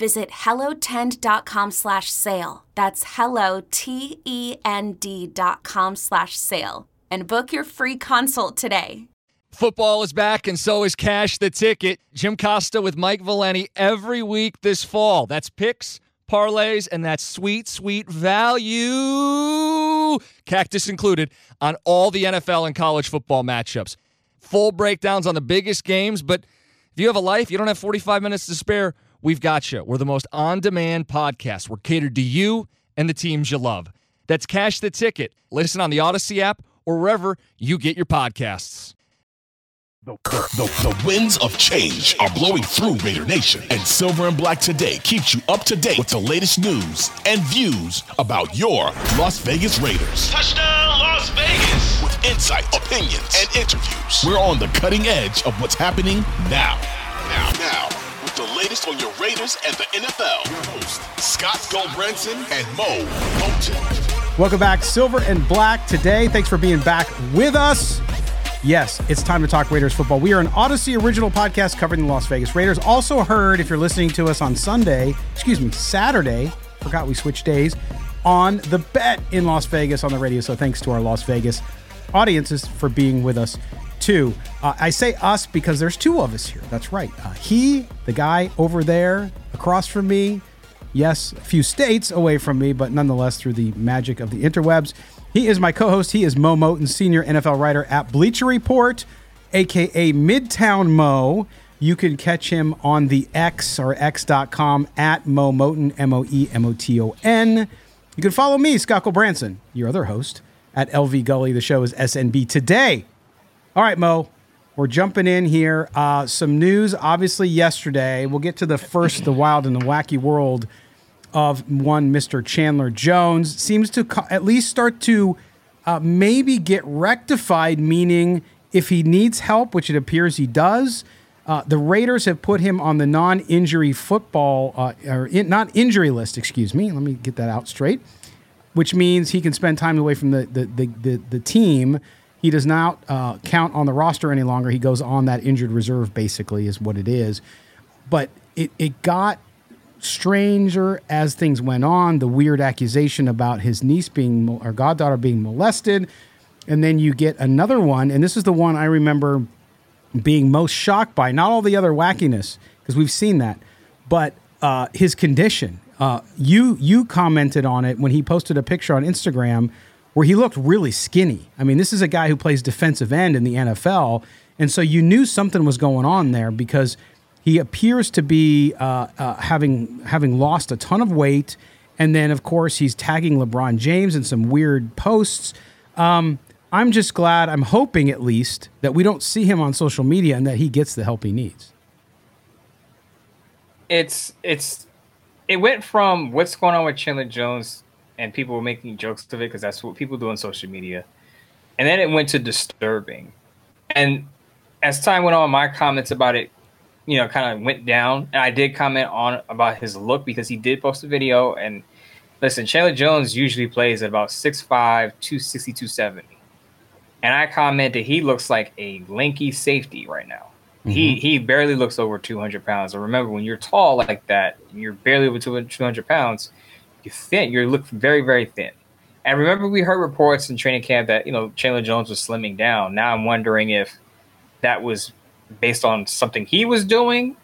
Visit hellotend.com slash sale. That's hello, T-E-N-D dot com slash sale. And book your free consult today. Football is back, and so is Cash the Ticket. Jim Costa with Mike Valenti every week this fall. That's picks, parlays, and that sweet, sweet value, cactus included, on all the NFL and college football matchups. Full breakdowns on the biggest games, but if you have a life, you don't have 45 minutes to spare – we've got you. We're the most on demand podcast. We're catered to you and the teams you love. That's Cash the Ticket. Listen on the Audacy app or wherever you get your podcasts. The, the, the, winds of change are blowing through Raider Nation, and Silver and Black Today keeps you up to date with the latest news and views about your Las Vegas Raiders. Touchdown, Las Vegas! With insight, opinions, and interviews. We're on the cutting edge of what's happening now. Now, now the latest on your Raiders and the NFL. Your host, Scott Gulbransen and Moe Moton. Welcome back, Silver and Black today. Thanks for being back with us. Yes, it's time to talk Raiders football. We are an Audacy original podcast covering the Las Vegas Raiders. Also heard, if you're listening to us on Sunday, excuse me, Saturday, forgot we switched days, on the bet in Las Vegas on the radio. So thanks to our Las Vegas audiences for being with us two. Uh, I say us because there's two of us here. That's right. Uh, he, the guy over there across from me, yes, a few states away from me, but nonetheless through the magic of the interwebs. He is my co host. He is Moe Moton, senior NFL writer at Bleacher Report, aka Midtown Mo. You can catch him on the X or X.com at Moe Moton, M O E M O T O N. You can follow me, Scott Gulbransen, your other host, at LV Gully. The show is SNB Today. All right, Mo, we're jumping in here. Uh, some news, obviously, yesterday. We'll get to the first, the wild and the wacky world of one Mr. Chandler Jones. Seems to co- at least start to uh, maybe get rectified, meaning if he needs help, which it appears he does. Uh, the Raiders have put him on the non-injury football, uh, or in, not injury list. Excuse me. Let me get that out straight. Which means he can spend time away from the the the, the, the team he does not uh, count on the roster any longer. He goes on that injured reserve, basically, is what it is. But it, it got stranger as things went on. The weird accusation about his niece being, or goddaughter being molested. And then you get another one. And this is the one I remember being most shocked by. Not all the other wackiness, because we've seen that, but uh, his condition. Uh, you you commented on it when he posted a picture on Instagram where he looked really skinny. I mean, this is a guy who plays defensive end in the NFL. And so you knew something was going on there because he appears to be uh, uh, having having lost a ton of weight, and then of course he's tagging LeBron James in some weird posts. Um, I'm just glad. I'm hoping at least that we don't see him on social media and that he gets the help he needs. It's it's it went from what's going on with Chandler Jones and people were making jokes of it because that's what people do on social media. And then it went to disturbing. And as time went on, my comments about it, you know, kind of went down. And I did comment on about his look because he did post a video. And listen, Chandler Jones usually plays at about 6'5, 260, 270. And I commented he looks like a lanky safety right now. Mm-hmm. He he barely looks over 200 pounds. And remember, when you're tall like that, you're barely over 200 pounds. You're thin. You look very very thin. And remember, we heard reports in training camp that you know Chandler Jones was slimming down. Now I'm wondering if that was based on something he was doing,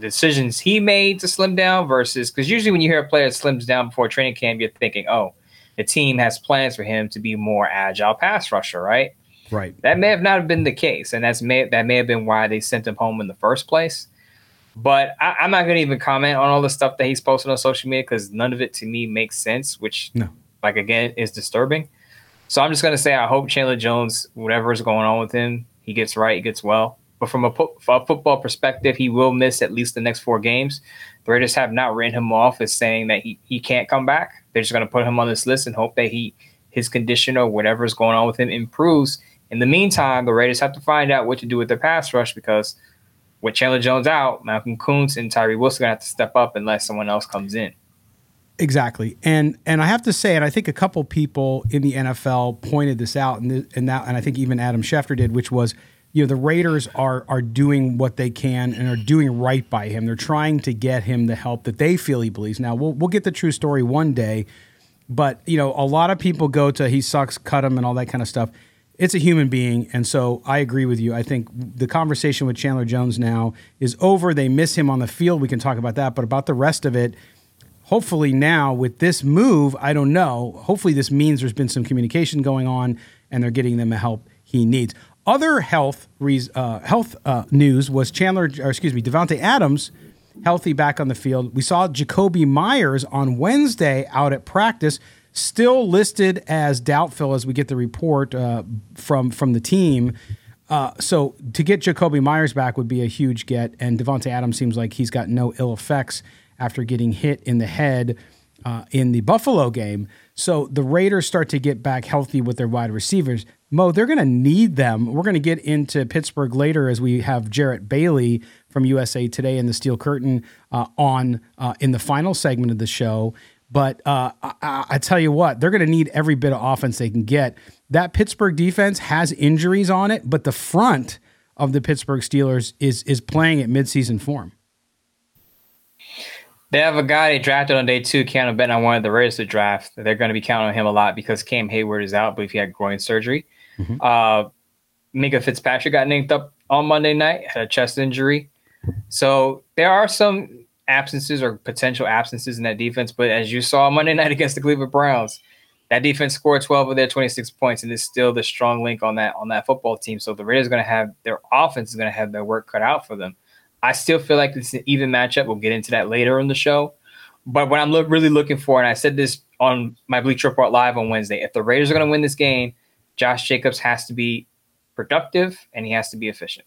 decisions he made to slim down, versus because usually when you hear a player slims down before training camp, you're thinking, oh, the team has plans for him to be more agile pass rusher, right? Right. That may have not have been the case, and that's may that may have been why they sent him home in the first place. But I, am not going to even comment on all the stuff that he's posted on social media because none of it to me makes sense. Which, no. like again, is disturbing. So I'm just going to say I hope Chandler Jones, whatever is going on with him, he gets right, he gets well. But from a, a football perspective, he will miss at least the next four games. The Raiders have not written him off as saying that he, he can't come back. They're just going to put him on this list and hope that he his condition or whatever is going on with him improves in the meantime, the Raiders have to find out what to do with their pass rush because with Chandler Jones out, Malcolm Koonce and Tyree Wilson are to have to step up unless someone else comes in. Exactly, and and I have to say, and I think a couple people in the NFL pointed this out, and and that, and I think even Adam Schefter did, which was, you know, the Raiders are are doing what they can and are doing right by him. They're trying to get him the help that they feel he believes. Now we'll we'll get the true story one day, but you know, a lot of people go to he sucks, cut him, and all that kind of stuff it's a human being. And so I agree with you. I think the conversation with Chandler Jones now is over. They miss him on the field. We can talk about that. But about the rest of it, hopefully now with this move, I don't know. Hopefully this means there's been some communication going on and they're getting them the help he needs. Other health uh, health uh, news was Chandler, or excuse me, Davante Adams healthy back on the field. We saw Jakobi Meyers on Wednesday out at practice still listed as doubtful as we get the report uh, from from the team. Uh, so to get Jakobi Meyers back would be a huge get, and Davante Adams seems like he's got no ill effects after getting hit in the head uh, in the Buffalo game. So the Raiders start to get back healthy with their wide receivers. Mo, they're going to need them. We're going to get into Pittsburgh later as we have Jarrett Bailey from USA Today and the Steel Curtain uh, on uh, in the final segment of the show. But uh, I, I, tell you what, they're going to need every bit of offense they can get. That Pittsburgh defense has injuries on it, but the front of the Pittsburgh Steelers is is playing at midseason form. They have a guy they drafted on day two, Keanu Benton. I wanted the Raiders to draft. They're going to be counting on him a lot because Cam Heyward is out, but if he had groin surgery. Mm-hmm. Uh, Fitzpatrick got nicked up on Monday night, had a chest injury. So there are some absences or potential absences in that defense. But as you saw Monday night against the Cleveland Browns, that defense scored 12 of their 26 points and is still the strong link on that on that football team. So the Raiders are going to have their offense is going to have their work cut out for them. I still feel like it's an even matchup. We'll get into that later in the show. But what I'm look, really looking for, and I said this on my Bleacher Report live on Wednesday, if the Raiders are going to win this game, Josh Jacobs has to be productive and he has to be efficient.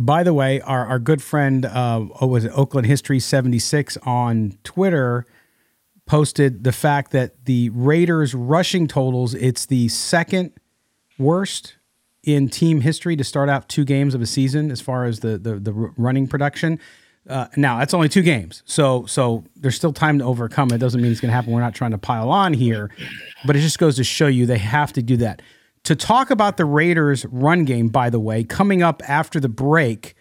By the way, our, our good friend, uh, was it Oakland History 76 on Twitter posted the fact that the Raiders rushing totals, it's the second worst in team history to start out two games of a season as far as the, the, the running production. Uh, now that's only two games, so so there's still time to overcome. It doesn't mean it's going to happen. We're not trying to pile on here, but it just goes to show you they have to do that to talk about the Raiders' run game, by the way, coming up after the break,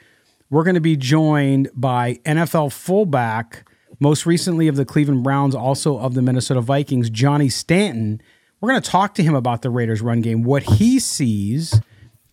we're going to be joined by NFL fullback, most recently of the Cleveland Browns, also of the Minnesota Vikings, Johnny Stanton. We're going to talk to him about the Raiders' run game, what he sees,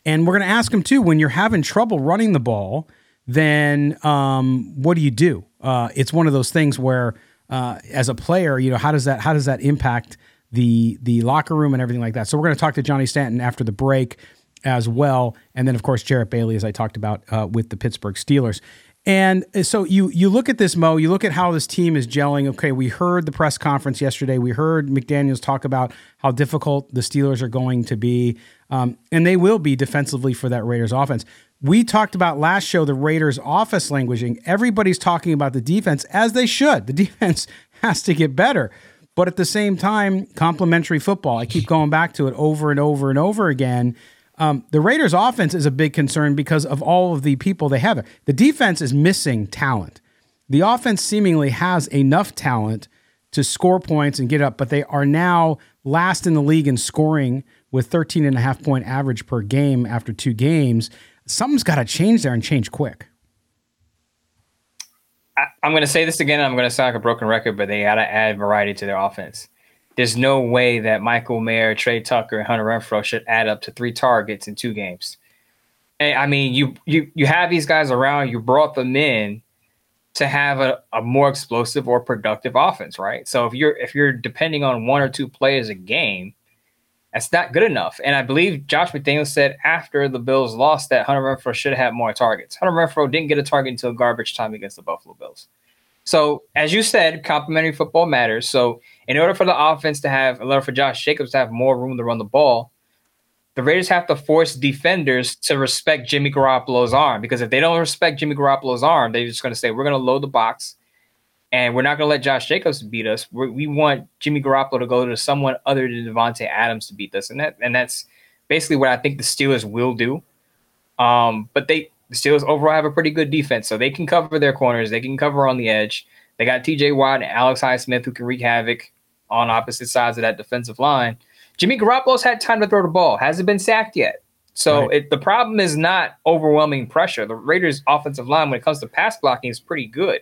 and we're going to ask him too when you're having trouble running the ball, then um, what do you do? Uh, it's one of those things where, uh, as a player, you know, how does that how does that impact? The the locker room and everything like that. So we're going to talk to Johnny Stanton after the break as well, and then of course Jarrett Bailey, as I talked about uh, with the Pittsburgh Steelers. And so you you look at this, Mo. You look at how this team is gelling. Okay, we heard the press conference yesterday. We heard McDaniel's talk about how difficult the Steelers are going to be, um, and they will be defensively for that Raiders offense. we talked about last show the Raiders' office languaging. Everybody's talking about the defense as they should. The defense has to get better. But at the same time, complementary football. I keep going back to it over and over and over again. Um, the Raiders' offense is a big concern because of all of the people they have. The defense is missing talent. The offense seemingly has enough talent to score points and get up, but they are now last in the league in scoring with 13 and a half point average per game after two games. Something's got to change there and change quick. I, am going to say this again. I'm going to sound like a broken record, but they got to add variety to their offense. There's no way that Michael Mayer, Tre Tucker, and Hunter Renfrow should add up to three targets in two games. And, I mean, you you you have these guys around. You brought them in to have a, a more explosive or productive offense, right? So if you're if you're depending on one or two players a game, that's not good enough. And I believe Josh McDaniels said after the Bills lost that Hunter Renfrow should have more targets. Hunter Renfrow didn't get a target until garbage time against the Buffalo Bills. So, as you said, complementary football matters. So, in order for the offense to have, in order for Josh Jacobs to have more room to run the ball, the Raiders have to force defenders to respect Jimmy Garoppolo's arm. Because if they don't respect Jimmy Garoppolo's arm, they're just going to say, we're going to load the box and we're not going to let Josh Jacobs beat us. We're, we want Jimmy Garoppolo to go to someone other than Davante Adams to beat us, and that and that's basically what I think the Steelers will do. Um, but they the Steelers overall have a pretty good defense, so they can cover their corners. They can cover on the edge. They got T.J. Watt and Alex Highsmith who can wreak havoc on opposite sides of that defensive line. Jimmy Garoppolo's had time to throw the ball, hasn't been sacked yet. So right. it, the problem is not overwhelming pressure. The Raiders' offensive line, when it comes to pass blocking, is pretty good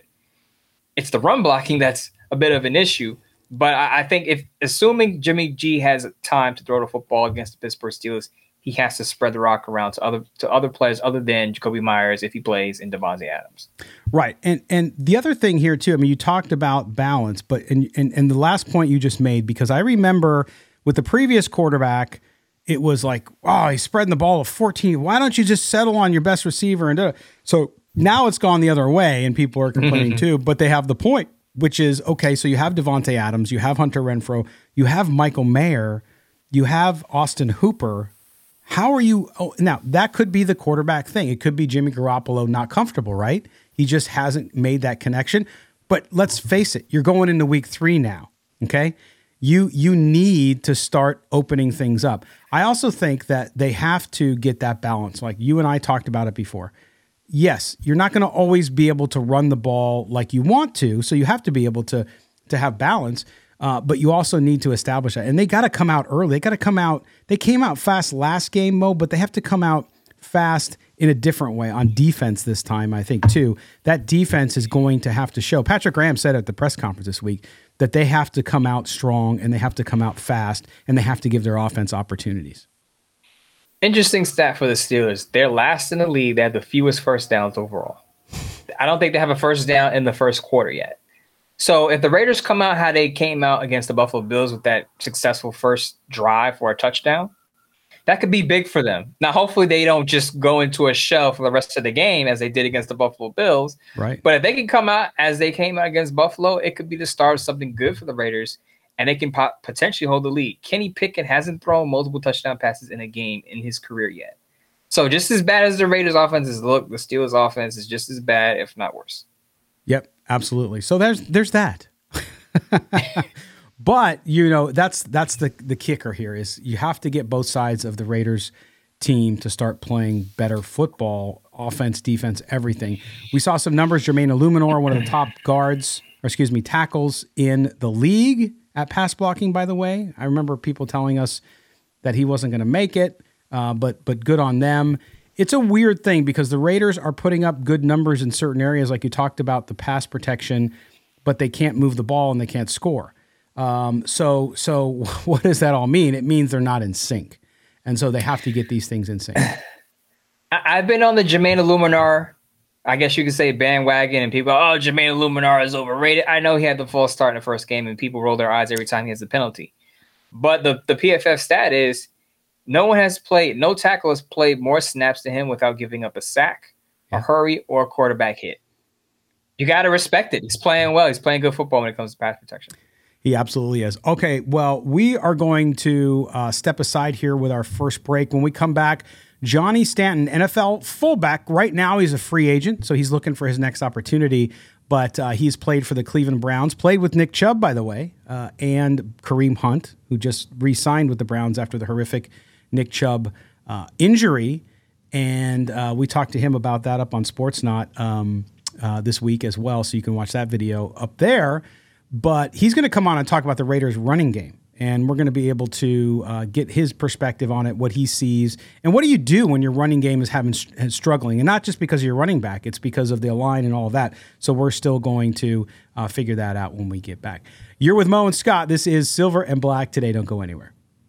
it's the run blocking that's a bit of an issue. But I, I think if assuming Jimmy G has time to throw the football against the Pittsburgh Steelers, he has to spread the rock around to other to other players other than Jakobi Meyers if he plays in Davante Adams. Right. And and the other thing here too, I mean you talked about balance, but and and, and the last point you just made, because I remember with the previous quarterback, it was like, oh, he's spreading the ball of 14. Why don't you just settle on your best receiver and? So now it's gone the other way, and people are complaining mm-hmm. too. But they have the point, which is okay. So you have Davante Adams, you have Hunter Renfrow, you have Michael Mayer, you have Austin Hooper. How are you? Oh, now that could be the quarterback thing. It could be Jimmy Garoppolo not comfortable, right? He just hasn't made that connection. But let's face it, you're going into week three now. Okay, you you need to start opening things up. I also think that they have to get that balance. Like you and I talked about it before yes, you're not going to always be able to run the ball like you want to. So you have to be able to to have balance. Uh, but you also need to establish that. And they got to come out early. They got to come out. They came out fast last game, Mo, but they have to come out fast in a different way on defense this time, I think, too. That defense is going to have to show. Patrick Graham said at the press conference this week that they have to come out strong and they have to come out fast and they have to give their offense opportunities. Interesting stat for the Steelers. They're last in the league. They have the fewest first downs overall. I don't think they have a first down in the first quarter yet. So if the Raiders come out how they came out against the Buffalo Bills with that successful first drive for a touchdown, that could be big for them. Now, hopefully, they don't just go into a shell for the rest of the game as they did against the Buffalo Bills. Right. But if they can come out as they came out against Buffalo, it could be the start of something good for the Raiders and they can potentially hold the lead. Kenny Pickett hasn't thrown multiple touchdown passes in a game in his career yet. So just as bad as the Raiders offenses look, the Steelers offense is just as bad, if not worse. Yep, absolutely. So there's there's that. but you know that's that's the the kicker here is you have to get both sides of the Raiders team to start playing better football, offense, defense, everything. We saw some numbers. Jermaine Eluemunor, one of the top guards, or excuse me, tackles in the league at pass blocking, by the way. I remember people telling us that he wasn't going to make it, uh, but but good on them. It's a weird thing because the Raiders are putting up good numbers in certain areas, like you talked about the pass protection, but they can't move the ball and they can't score. Um, so so what does that all mean? It means they're not in sync, and so they have to get these things in sync. I've been on the Jermaine Eluemunor I guess you could say bandwagon and people, oh, Jermaine Eluemunor is overrated. I know he had the false start in the first game and people roll their eyes every time he has a penalty. But the, the PFF stat is no one has played, no tackle has played more snaps to him without giving up a sack, yeah. a hurry, or a quarterback hit. You got to respect it. He's playing well. He's playing good football when it comes to pass protection. He absolutely is. Okay, well, we are going to uh, step aside here with our first break. When we come back, Johnny Stanton, NFL fullback. Right now, he's a free agent, so he's looking for his next opportunity. But uh, he's played for the Cleveland Browns, played with Nick Chubb, by the way, uh, and Kareem Hunt, who just re signed with the Browns after the horrific Nick Chubb uh, injury. And uh, we talked to him about that up on Sportsnaut um, uh, this week as well. So you can watch that video up there. But he's going to come on and talk about the Raiders' running game and we're going to be able to uh, get his perspective on it, what he sees, and what do you do when your running game is having is struggling, and not just because of your running back, it's because of the line and all of that. So we're still going to uh, figure that out when we get back. You're with Mo and Scott. This is Silver and Black today. Don't go anywhere.